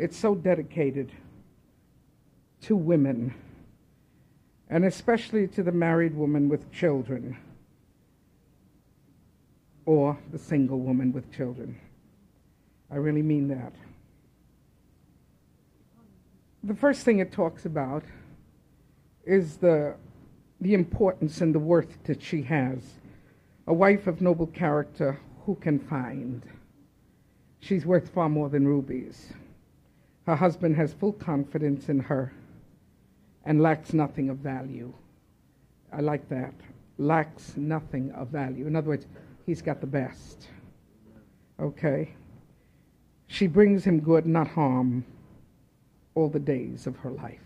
it's so dedicated to women, and especially to the married woman with children or the single woman with children. I really mean that. The first thing it talks about is the, the importance and the worth that she has. A wife of noble character, who can find? She's worth far more than rubies. Her husband has full confidence in her and lacks nothing of value. I like that. Lacks nothing of value. In other words, he's got the best. Okay? She brings him good, not harm, all the days of her life.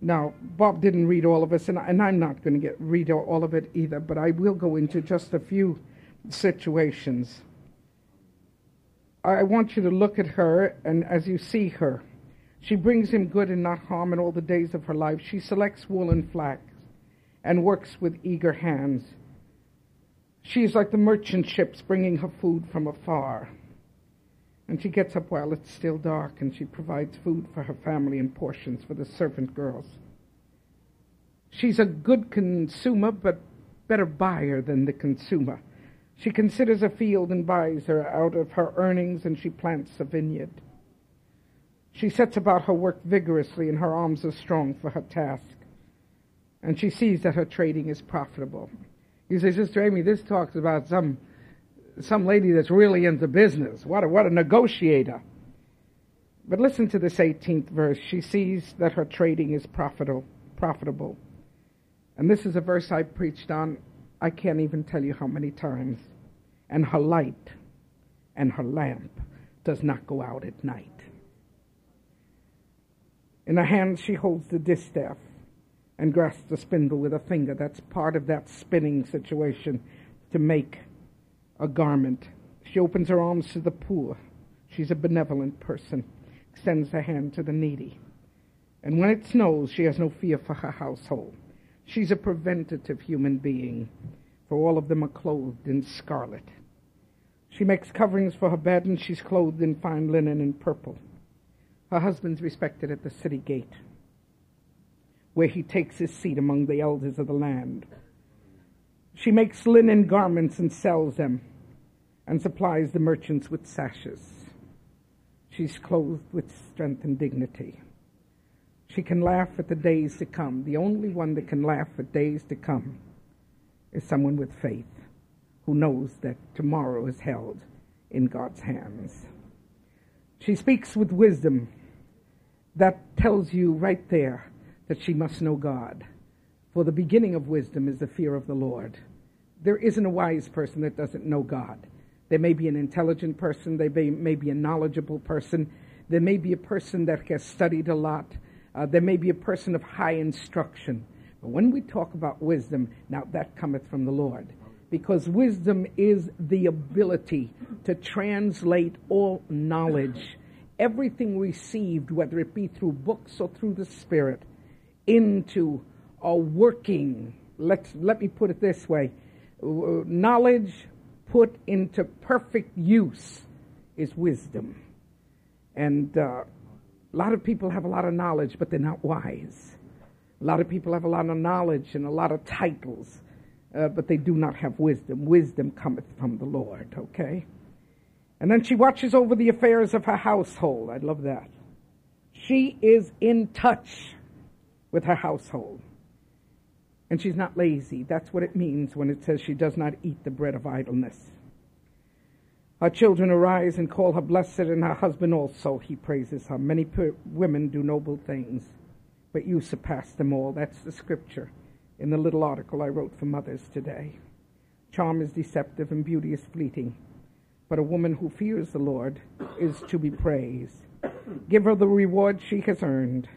Now, Bob didn't read all of us, and, and I'm not going to read all of it either, but I will go into just a few situations. I want you to look at her, and as you see her, she brings him good and not harm in all the days of her life. She selects wool and flax and works with eager hands. She is like the merchant ships bringing her food from afar. And she gets up while it's still dark and she provides food for her family and portions for the servant girls. She's a good consumer, but better buyer than the consumer. She considers a field and buys her out of her earnings, and she plants a vineyard. She sets about her work vigorously, and her arms are strong for her task. And she sees that her trading is profitable. You say, Sister Amy, this talks about some some lady that's really into business. What a, what a negotiator. But listen to this 18th verse. She sees that her trading is profitable. profitable. And this is a verse I preached on, I can't even tell you how many times. And her light and her lamp does not go out at night. In her hand, she holds the distaff and grasps the spindle with a finger. That's part of that spinning situation to make a garment. She opens her arms to the poor. She's a benevolent person, extends her hand to the needy. And when it snows, she has no fear for her household. She's a preventative human being, for all of them are clothed in scarlet. She makes coverings for her bed, and she's clothed in fine linen and purple. Her husband's respected at the city gate, where he takes his seat among the elders of the land. She makes linen garments and sells them and supplies the merchants with sashes. She's clothed with strength and dignity. She can laugh at the days to come. The only one that can laugh at days to come is someone with faith who knows that tomorrow is held in God's hands. She speaks with wisdom that tells you right there that she must know God. For the beginning of wisdom is the fear of the Lord. There isn't a wise person that doesn't know God. There may be an intelligent person, there may, be a knowledgeable person, there may be a person that has studied a lot, uh, there may be a person of high instruction. But when we talk about wisdom, now that cometh from the Lord. Because wisdom is the ability to translate all knowledge, everything received, whether it be through books or through the Spirit, into a working, let's, let me put it this way, knowledge put into perfect use is wisdom. And uh, a lot of people have a lot of knowledge, but they're not wise. A lot of people have a lot of knowledge and a lot of titles, uh, but they do not have wisdom. Wisdom cometh from the Lord, okay? And then she watches over the affairs of her household. I love that. She is in touch with her household. And she's not lazy. That's what it means when it says she does not eat the bread of idleness. Her children arise and call her blessed, and her husband also, he praises her. Many per- women do noble things, but you surpass them all. That's the scripture in the little article I wrote for mothers today. Charm is deceptive and beauty is fleeting, but a woman who fears the Lord is to be praised. Give her the reward she has earned,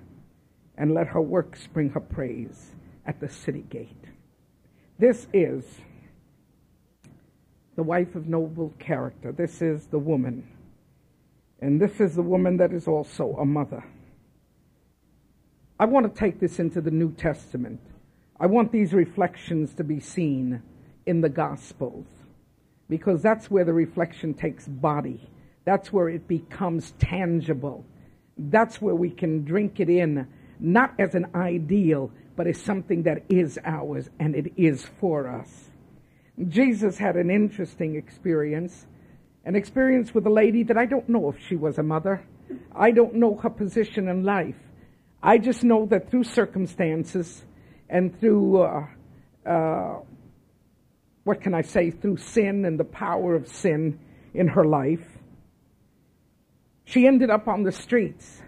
and let her works bring her praise at the city gate. This is the wife of noble character. This is the woman. And this is the woman that is also a mother. I want to take this into the New Testament. I want these reflections to be seen in the Gospels because that's where the reflection takes body. That's where it becomes tangible. That's where we can drink it in, not as an ideal, but as something that is ours and it is for us. Jesus had an interesting experience, an experience with a lady that I don't know if she was a mother. I don't know her position in life. I just know that through circumstances and through, uh, uh, what can I say, through sin and the power of sin in her life, she ended up on the streets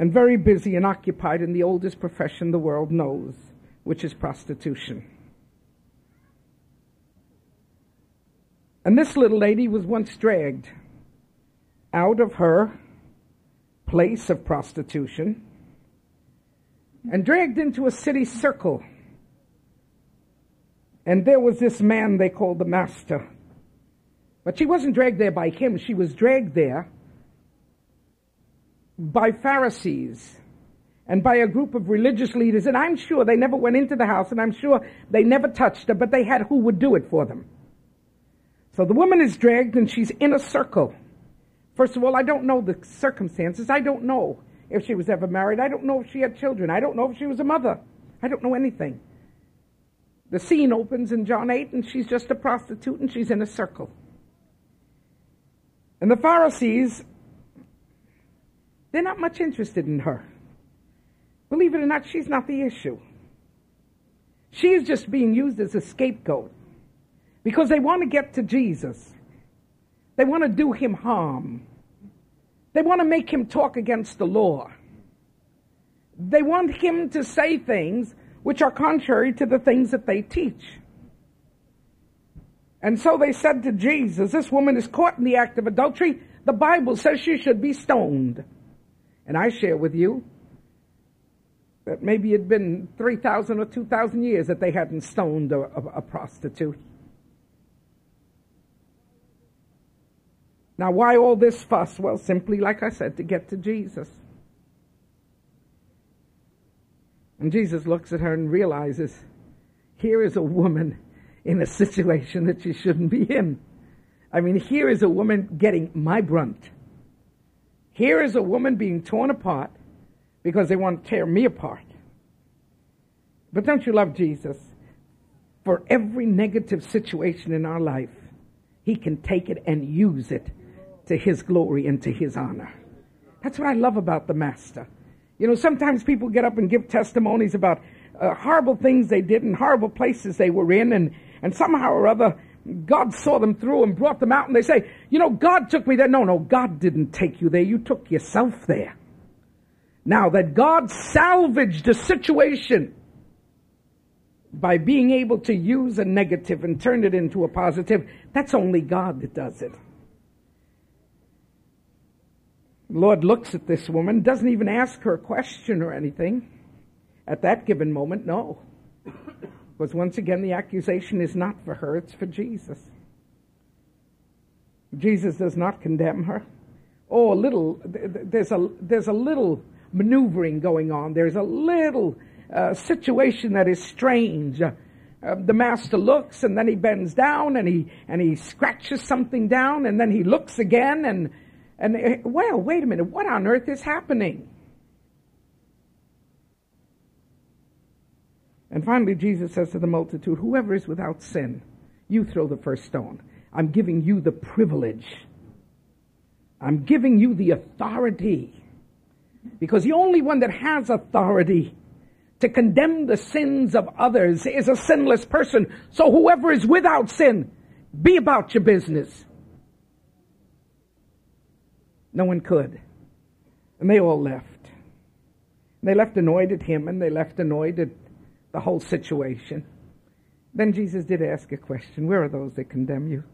and very busy and occupied in the oldest profession the world knows, which is prostitution. And this little lady was once dragged out of her place of prostitution and dragged into a city circle. And there was this man they called the master. But she wasn't dragged there by him, she was dragged there by Pharisees and by a group of religious leaders. And I'm sure they never went into the house and I'm sure they never touched her, but they had who would do it for them. So the woman is dragged and she's in a circle. First of all, I don't know the circumstances. I don't know if she was ever married. I don't know if she had children. I don't know if she was a mother. I don't know anything. The scene opens in John 8 and she's just a prostitute and she's in a circle. And the Pharisees, they're not much interested in her. Believe it or not, she's not the issue. She is just being used as a scapegoat because they want to get to Jesus. They want to do him harm. They want to make him talk against the law. They want him to say things which are contrary to the things that they teach. And so they said to Jesus, This woman is caught in the act of adultery. The Bible says she should be stoned. And I share with you that maybe it'd been 3,000 or 2,000 years that they hadn't stoned a, a, a prostitute. Now, why all this fuss? Well, simply, like I said, to get to Jesus. And Jesus looks at her and realizes here is a woman in a situation that she shouldn't be in. I mean, here is a woman getting my brunt. Here is a woman being torn apart because they want to tear me apart. But don't you love Jesus? For every negative situation in our life, He can take it and use it to his glory and to his honor. That's what I love about the Master. You know, sometimes people get up and give testimonies about uh, horrible things they did and horrible places they were in, and, and somehow or other, God saw them through and brought them out, and they say, You know, God took me there. No, no, God didn't take you there. You took yourself there. Now, that God salvaged a situation by being able to use a negative and turn it into a positive, that's only God that does it. Lord looks at this woman, doesn't even ask her a question or anything. At that given moment, no. Because once again, the accusation is not for her, it's for Jesus. Jesus does not condemn her. Oh, a little, there's a, there's a little maneuvering going on. There's a little uh, situation that is strange. Uh, uh, the master looks and then he bends down and he, and he scratches something down and then he looks again and and they, well, wait a minute, what on earth is happening? And finally, Jesus says to the multitude, Whoever is without sin, you throw the first stone. I'm giving you the privilege. I'm giving you the authority. Because the only one that has authority to condemn the sins of others is a sinless person. So whoever is without sin, be about your business. No one could. And they all left. They left annoyed at him and they left annoyed at the whole situation. Then Jesus did ask a question Where are those that condemn you?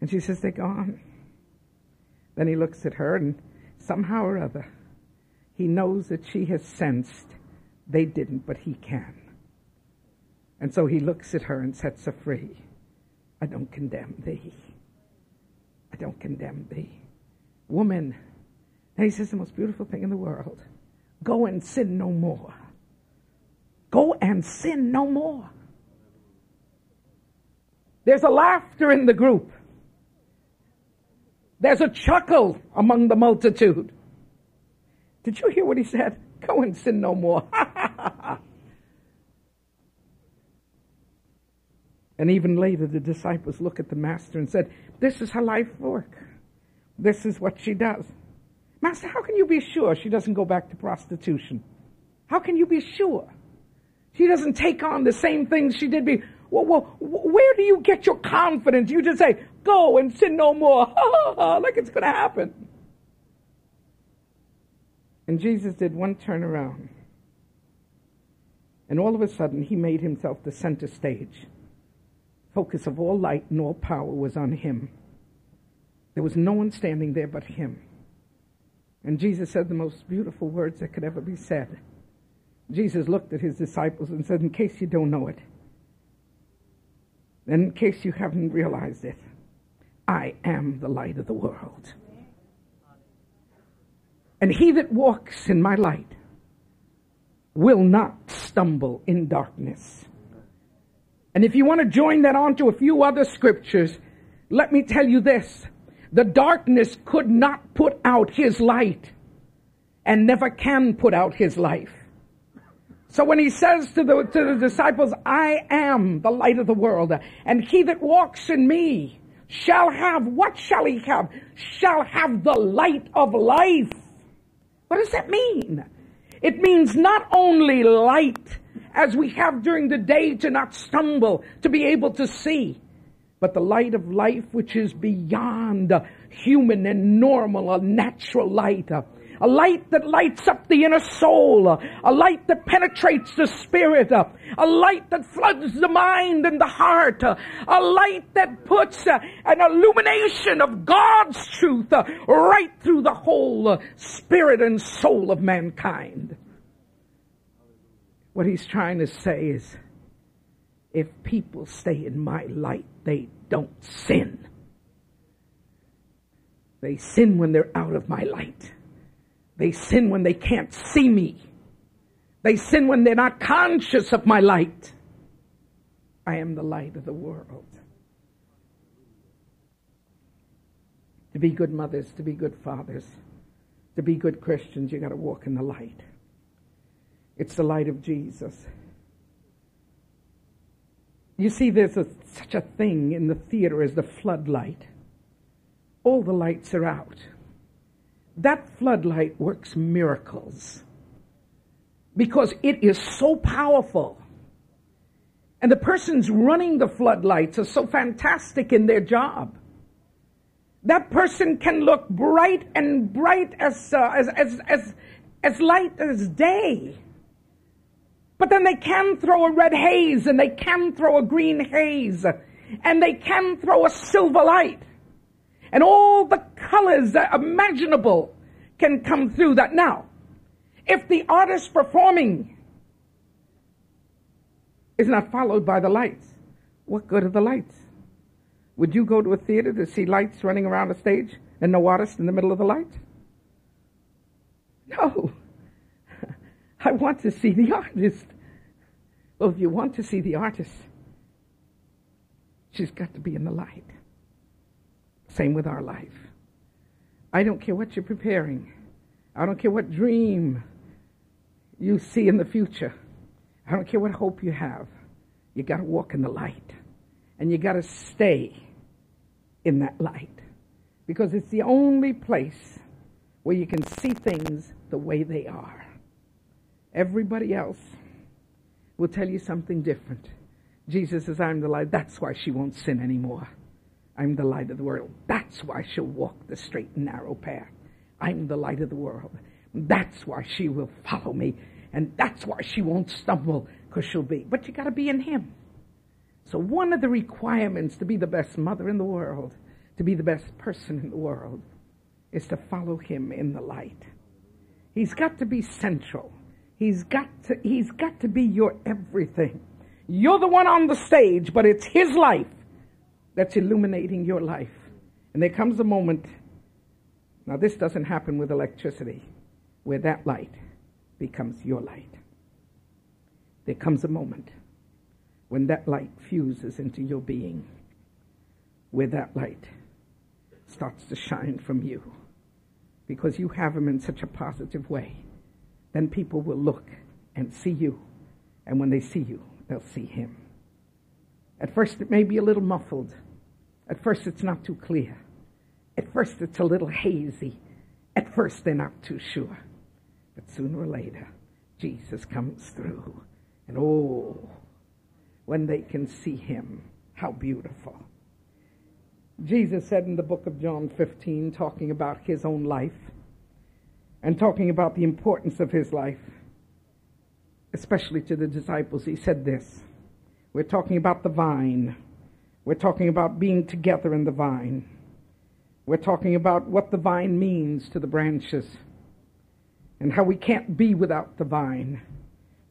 And she says, They're gone. Then he looks at her and somehow or other, he knows that she has sensed they didn't, but he can. And so he looks at her and sets her free. I don't condemn thee. I don't condemn thee woman. And he says the most beautiful thing in the world go and sin no more. Go and sin no more. There's a laughter in the group. There's a chuckle among the multitude. Did you hear what he said? Go and sin no more. and even later, the disciples look at the master and said, This is her life work. This is what she does. Master, how can you be sure she doesn't go back to prostitution? How can you be sure? She doesn't take on the same things she did before. Well, well, where do you get your confidence? You just say, go and sin no more. like it's going to happen. And Jesus did one turnaround. And all of a sudden, he made himself the center stage. Focus of all light and all power was on him. There was no one standing there but him. And Jesus said the most beautiful words that could ever be said. Jesus looked at his disciples and said, In case you don't know it, and in case you haven't realized it, I am the light of the world. And he that walks in my light will not stumble in darkness. And if you want to join that on to a few other scriptures, let me tell you this. The darkness could not put out his light and never can put out his life. So when he says to the, to the disciples, I am the light of the world, and he that walks in me shall have, what shall he have? Shall have the light of life. What does that mean? It means not only light as we have during the day to not stumble, to be able to see, but the light of life which is beyond human and normal, a natural light a light that lights up the inner soul, a light that penetrates the spirit, a light that floods the mind and the heart, a light that puts an illumination of God's truth right through the whole spirit and soul of mankind. What he's trying to say is, if people stay in my light, they don't sin. They sin when they're out of my light. They sin when they can't see me. They sin when they're not conscious of my light. I am the light of the world. To be good mothers, to be good fathers, to be good Christians, you got to walk in the light. It's the light of Jesus. You see, there's a, such a thing in the theater as the floodlight. All the lights are out that floodlight works miracles because it is so powerful. And the persons running the floodlights are so fantastic in their job. That person can look bright and bright as, uh, as, as, as, as light as day. But then they can throw a red haze and they can throw a green haze and they can throw a silver light and all the colors that imaginable can come through that. Now, if the artist performing is not followed by the lights, what good are the lights? Would you go to a theater to see lights running around a stage and no artist in the middle of the lights? No. I want to see the artist. Well, if you want to see the artist, she's got to be in the light. Same with our life. I don't care what you're preparing. I don't care what dream you see in the future. I don't care what hope you have. You got to walk in the light. And you got to stay in that light. Because it's the only place where you can see things the way they are. Everybody else will tell you something different. Jesus says, I'm the light. That's why she won't sin anymore. I'm the light of the world. That's why she'll walk the straight and narrow path. I'm the light of the world. That's why she will follow me. And that's why she won't stumble, because she'll be. But you got to be in Him. So, one of the requirements to be the best mother in the world, to be the best person in the world, is to follow Him in the light. He's got to be central. He's got to, he's got to be your everything. You're the one on the stage, but it's His life that's illuminating your life. And there comes a moment, now this doesn't happen with electricity, where that light becomes your light. There comes a moment when that light fuses into your being, where that light starts to shine from you because you have him in such a positive way, then people will look and see you. And when they see you, they'll see him. At first, it may be a little muffled. At first, it's not too clear. At first, it's a little hazy. At first, they're not too sure. But sooner or later, Jesus comes through. And oh, when they can see him, how beautiful. Jesus said in the book of John 15, talking about his own life and talking about the importance of his life, especially to the disciples, he said this We're talking about the vine, we're talking about being together in the vine, we're talking about what the vine means to the branches and how we can't be without the vine,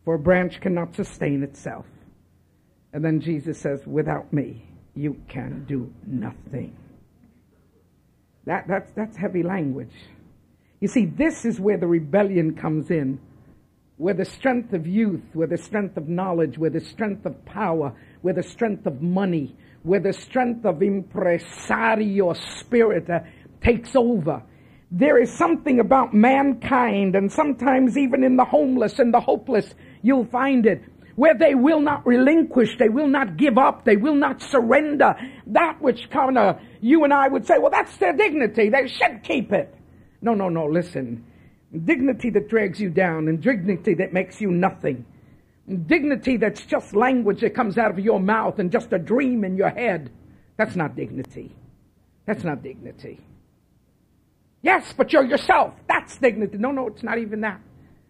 for a branch cannot sustain itself. And then Jesus says, Without me, you can do nothing. That, that's, that's heavy language. You see, this is where the rebellion comes in, where the strength of youth, where the strength of knowledge, where the strength of power, where the strength of money, where the strength of impresario spirit uh, takes over there is something about mankind, and sometimes even in the homeless and the hopeless, you'll find it, where they will not relinquish, they will not give up, they will not surrender that which kind of you and I would say, well, that's their dignity, they should keep it. No, no, no, listen. Dignity that drags you down, and dignity that makes you nothing. Dignity that's just language that comes out of your mouth and just a dream in your head. That's not dignity. That's not dignity. Yes, but you're yourself. That's dignity. No, no, it's not even that.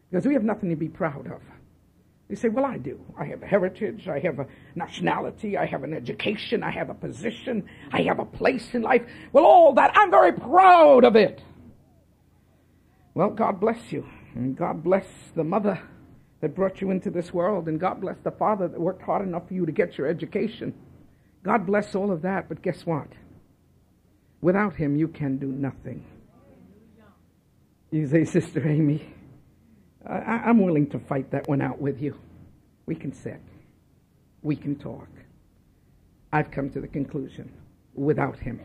Because we have nothing to be proud of. You say, well, I do. I have a heritage. I have a nationality. I have an education. I have a position. I have a place in life. Well, all that, I'm very proud of it. Well, God bless you. And God bless the mother that brought you into this world. And God bless the father that worked hard enough for you to get your education. God bless all of that. But guess what? Without him, you can do nothing. You say, Sister Amy, I, am willing to fight that one out with you. We can sit. We can talk. I've come to the conclusion without him,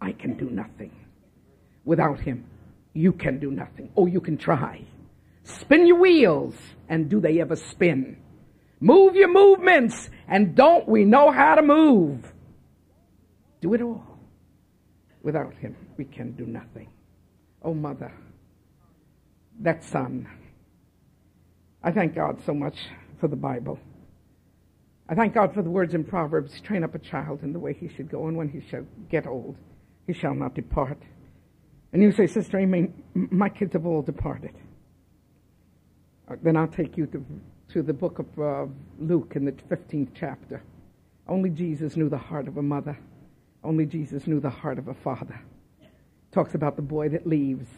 I can do nothing. Without him, you can do nothing. Oh, you can try. Spin your wheels, and do they ever spin? Move your movements, and don't we know how to move? Do it all. Without him, we can do nothing. Oh, Mother that son. I thank God so much for the Bible. I thank God for the words in Proverbs train up a child in the way he should go, and when he shall get old, he shall not depart. And you say, Sister Amy, my kids have all departed. Uh, then I'll take you to, to the book of uh, Luke in the 15th chapter. Only Jesus knew the heart of a mother. Only Jesus knew the heart of a father. Talks about the boy that leaves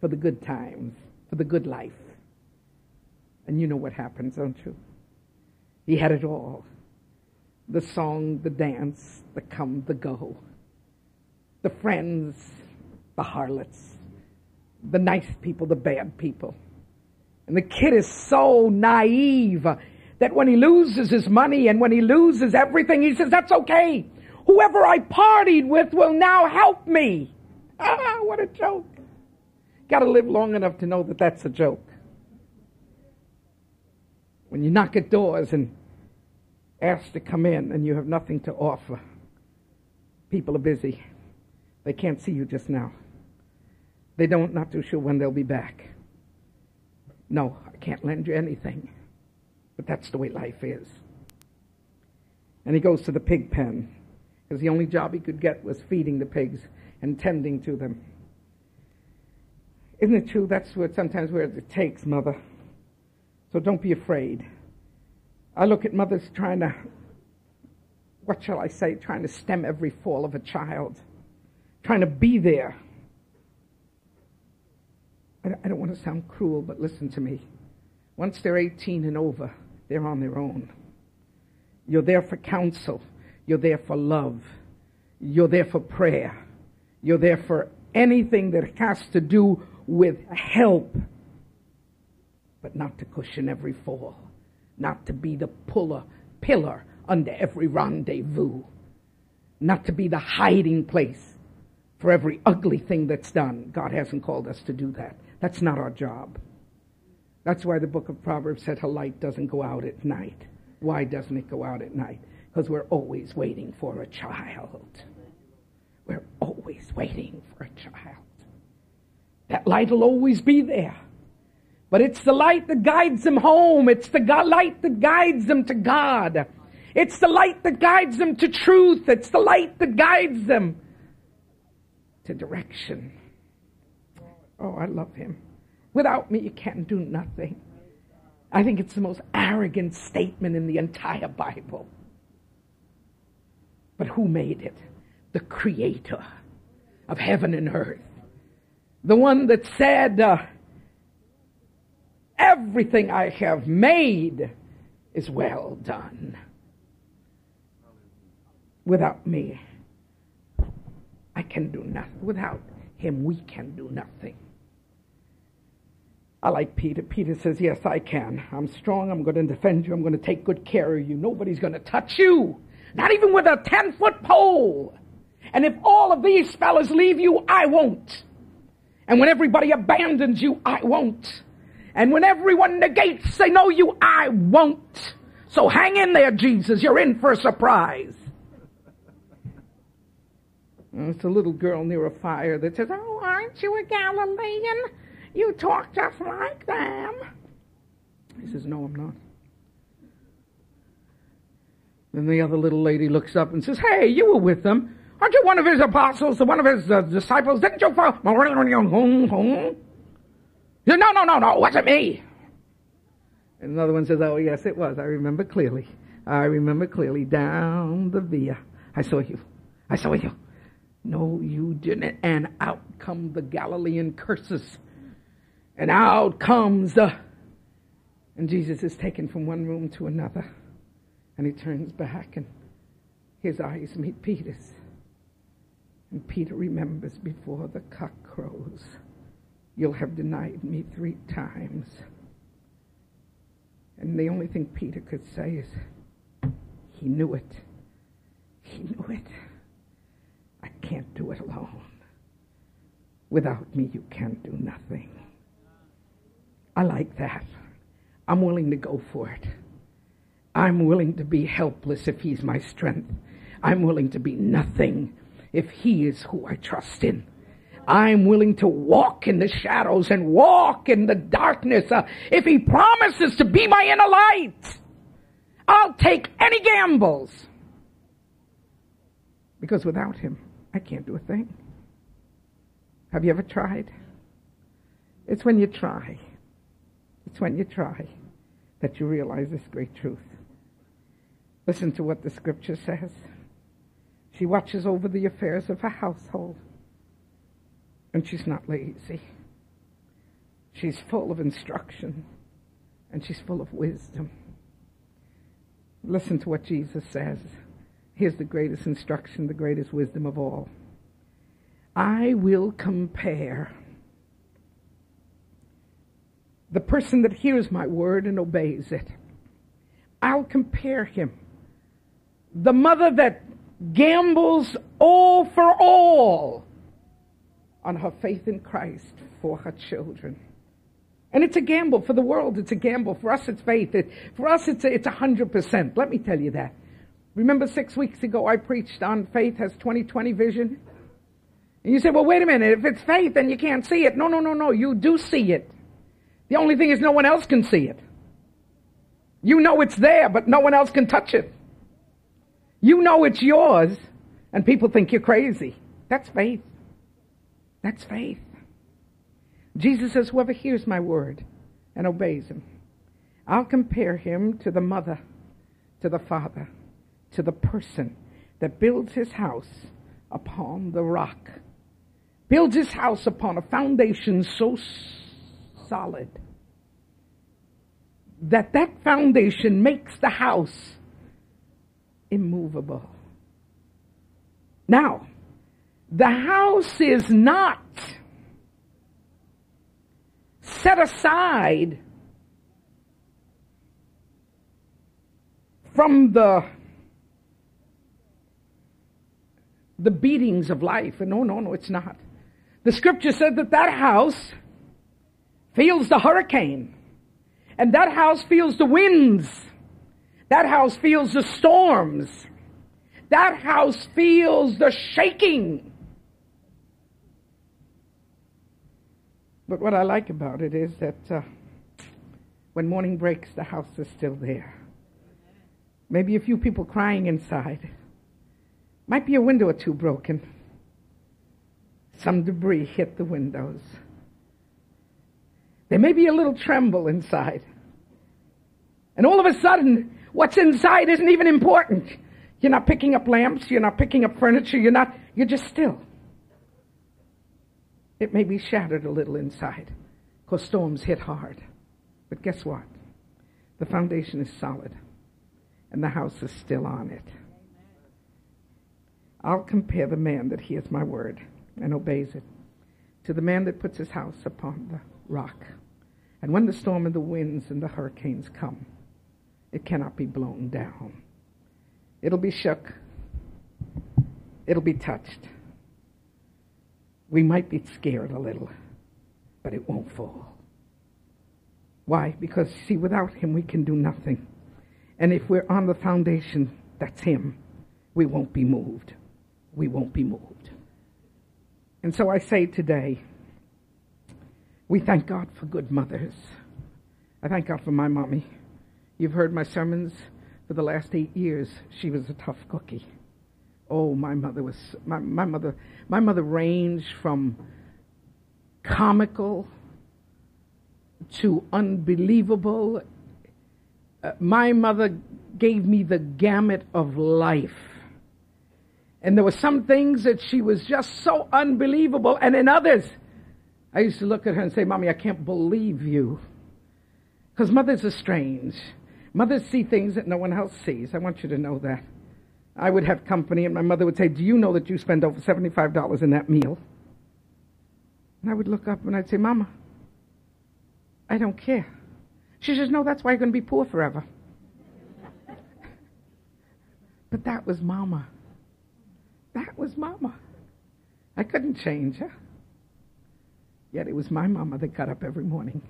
for the good times for the good life. And you know what happens, don't you? He had it all the song, the dance, the come, the go, the friends, the harlots, the nice people, the bad people. And the kid is so naive that when he loses his money and when he loses everything, he says, That's okay. Whoever I partied with will now help me. Ah, what a joke. Got to live long enough to know that that's a joke. When you knock at doors and ask to come in and you have nothing to offer, people are busy. They can't see you just now. They don't, not too sure when they'll be back. No, I can't lend you anything. But that's the way life is. And he goes to the pig pen because the only job he could get was feeding the pigs and tending to them. Isn't it true? That's what sometimes where it takes, mother. So don't be afraid. I look at mothers trying to, what shall I say, trying to stem every fall of a child, trying to be there. I don't want to sound cruel, but listen to me. Once they're 18 and over, they're on their own. You're there for counsel. You're there for love. You're there for prayer. You're there for anything that has to do with help, but not to cushion every fall, not to be the puller, pillar under every rendezvous, not to be the hiding place, for every ugly thing that's done. God hasn't called us to do that. That's not our job. That's why the book of Proverbs said a light doesn't go out at night. Why doesn't it go out at night? Because we're always waiting for a child. We're always waiting for a child. That light will always be there. But it's the light that guides them home. It's the light that guides them to God. It's the light that guides them to truth. It's the light that guides them to direction. Oh, I love him. Without me, you can't do nothing. I think it's the most arrogant statement in the entire Bible. But who made it? The creator of heaven and earth. The one that said, uh, Everything I have made is well done. Without me, I can do nothing. Without him, we can do nothing. I like Peter. Peter says, Yes, I can. I'm strong. I'm going to defend you. I'm going to take good care of you. Nobody's going to touch you. Not even with a 10 foot pole. And if all of these fellas leave you, I won't. And when everybody abandons you, I won't. And when everyone negates, they know you, I won't. So hang in there, Jesus. You're in for a surprise. it's a little girl near a fire that says, Oh, aren't you a Galilean? You talk just like them. He says, No, I'm not. Then the other little lady looks up and says, Hey, you were with them. Aren't you one of his apostles, one of his uh, disciples? Didn't you follow? No, no, no, no, it wasn't me. And another one says, Oh, yes, it was. I remember clearly. I remember clearly down the via. I saw you. I saw you. No, you didn't. And out come the Galilean curses. And out comes the. And Jesus is taken from one room to another. And he turns back, and his eyes meet Peter's. And Peter remembers before the cock crows. You'll have denied me three times. And the only thing Peter could say is, He knew it. He knew it. I can't do it alone. Without me, you can't do nothing. I like that. I'm willing to go for it. I'm willing to be helpless if He's my strength. I'm willing to be nothing if He is who I trust in. I'm willing to walk in the shadows and walk in the darkness. Uh, if he promises to be my inner light, I'll take any gambles. Because without him, I can't do a thing. Have you ever tried? It's when you try. It's when you try that you realize this great truth. Listen to what the scripture says. She watches over the affairs of her household and she's not lazy. She's full of instruction and she's full of wisdom. Listen to what Jesus says. Here's the greatest instruction, the greatest wisdom of all. I will compare the person that hears my word and obeys it. I'll compare him. The mother that gambles all for all on her faith in Christ for her children. And it's a gamble for the world. It's a gamble. For us, it's faith. It, for us, it's a, it's a hundred percent. Let me tell you that. Remember six weeks ago, I preached on faith has 2020 vision? And you say, well, wait a minute. If it's faith, then you can't see it. No, no, no, no. You do see it. The only thing is no one else can see it. You know it's there, but no one else can touch it. You know it's yours, and people think you're crazy. That's faith. That's faith. Jesus says, Whoever hears my word and obeys him, I'll compare him to the mother, to the father, to the person that builds his house upon the rock, builds his house upon a foundation so solid that that foundation makes the house immovable. Now, the house is not set aside from the the beatings of life. And no, no, no, it's not. The scripture said that that house feels the hurricane. And that house feels the winds. That house feels the storms. That house feels the shaking. But what I like about it is that uh, when morning breaks, the house is still there. Maybe a few people crying inside. Might be a window or two broken. Some debris hit the windows. There may be a little tremble inside. And all of a sudden, what's inside isn't even important. You're not picking up lamps, you're not picking up furniture, you're not, you're just still. It may be shattered a little inside because storms hit hard. But guess what? The foundation is solid and the house is still on it. I'll compare the man that hears my word and obeys it to the man that puts his house upon the rock. And when the storm and the winds and the hurricanes come, it cannot be blown down. It'll be shook. It'll be touched. We might be scared a little, but it won't fall. Why? Because, see, without Him, we can do nothing. And if we're on the foundation, that's Him, we won't be moved. We won't be moved. And so I say today, we thank God for good mothers. I thank God for my mommy. You've heard my sermons for the last eight years. She was a tough cookie. Oh, my mother was my, my mother. My mother ranged from comical to unbelievable. Uh, my mother gave me the gamut of life. And there were some things that she was just so unbelievable, and in others, I used to look at her and say, Mommy, I can't believe you. Because mothers are strange. Mothers see things that no one else sees. I want you to know that. I would have company, and my mother would say, Do you know that you spend over $75 in that meal? And I would look up and I'd say, Mama, I don't care. She says, No, that's why you're going to be poor forever. but that was Mama. That was Mama. I couldn't change her. Yet it was my Mama that got up every morning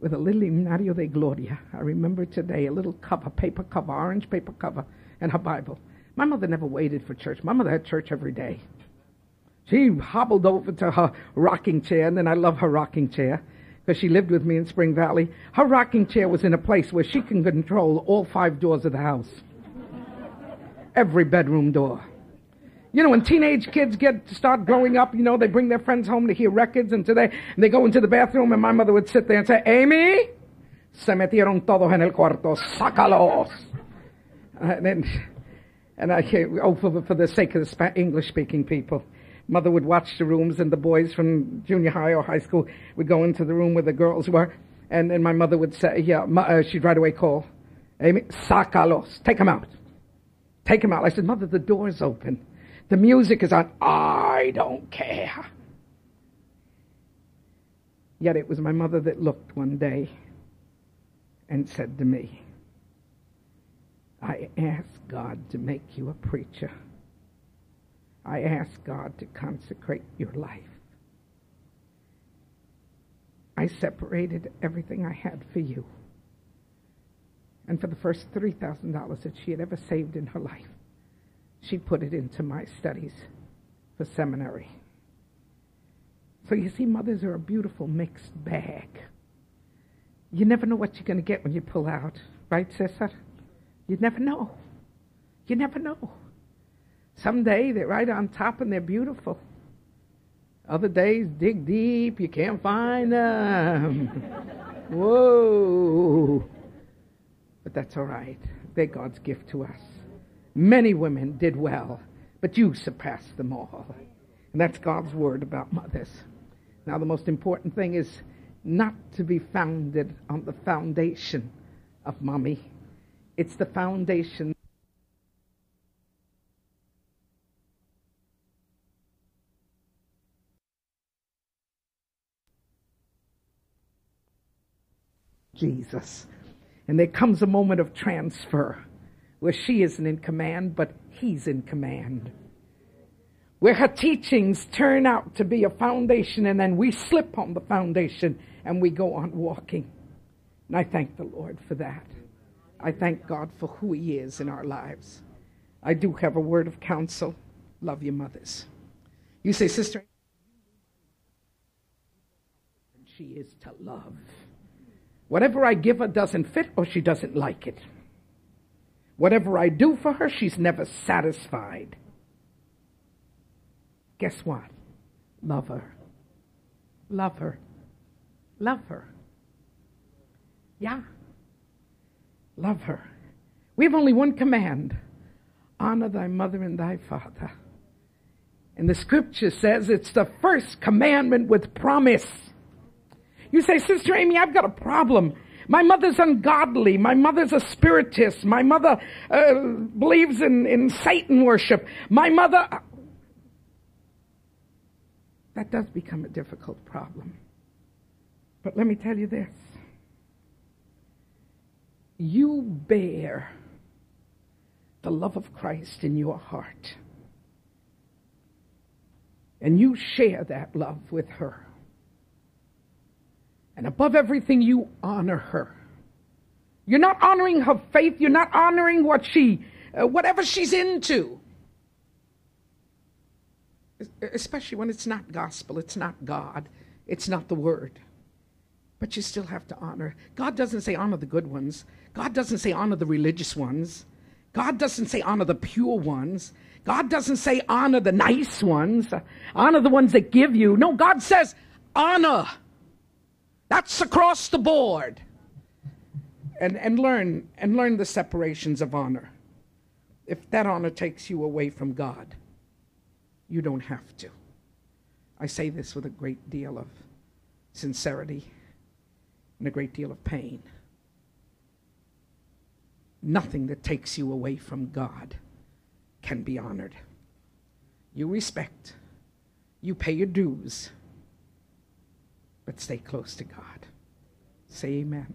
with a little Himnario de Gloria. I remember today a little cover, paper cover, orange paper cover and her Bible. My mother never waited for church. My mother had church every day. She hobbled over to her rocking chair, and then I love her rocking chair because she lived with me in Spring Valley. Her rocking chair was in a place where she can control all five doors of the house, every bedroom door. You know, when teenage kids get to start growing up, you know, they bring their friends home to hear records, and today and they go into the bathroom, and my mother would sit there and say, "Amy, se metieron todos en el cuarto, sácalos." And, then, and I, oh, for, for the sake of the English speaking people, mother would watch the rooms, and the boys from junior high or high school would go into the room where the girls were, and then my mother would say, yeah, uh, she'd right away call, Amy, sacalos, take them out. Take them out. I said, Mother, the door's open. The music is on. I don't care. Yet it was my mother that looked one day and said to me, I ask God to make you a preacher. I ask God to consecrate your life. I separated everything I had for you. And for the first $3,000 that she had ever saved in her life, she put it into my studies for seminary. So you see, mothers are a beautiful mixed bag. You never know what you're going to get when you pull out, right, Cesar? You never know. You never know. Someday they're right on top and they're beautiful. Other days, dig deep, you can't find them. Whoa. But that's all right. They're God's gift to us. Many women did well, but you surpassed them all. And that's God's word about mothers. Now, the most important thing is not to be founded on the foundation of mommy it's the foundation. Jesus. And there comes a moment of transfer where she isn't in command, but he's in command. where her teachings turn out to be a foundation and then we slip on the foundation and we go on walking. And I thank the Lord for that. I thank God for who He is in our lives. I do have a word of counsel. Love your mothers. You say, Sister, she is to love. Whatever I give her doesn't fit or she doesn't like it. Whatever I do for her, she's never satisfied. Guess what? Love her. Love her. Love her. Yeah. Love her. We have only one command honor thy mother and thy father. And the scripture says it's the first commandment with promise. You say, Sister Amy, I've got a problem. My mother's ungodly. My mother's a spiritist. My mother uh, believes in, in Satan worship. My mother. That does become a difficult problem. But let me tell you this you bear the love of Christ in your heart. And you share that love with her. And above everything, you honor her. You're not honoring her faith. You're not honoring what she, uh, whatever she's into. Especially when it's not gospel, it's not God, it's not the word. But you still have to honor. God doesn't say honor the good ones. God doesn't say honor the religious ones. God doesn't say honor the pure ones. God doesn't say honor the nice ones, honor the ones that give you. No, God says honor. That's across the board. And, and learn and learn the separations of honor. If that honor takes you away from God, you don't have to. I say this with a great deal of sincerity and a great deal of pain. Nothing that takes you away from God can be honored. You respect, you pay your dues but stay close to God. Say amen.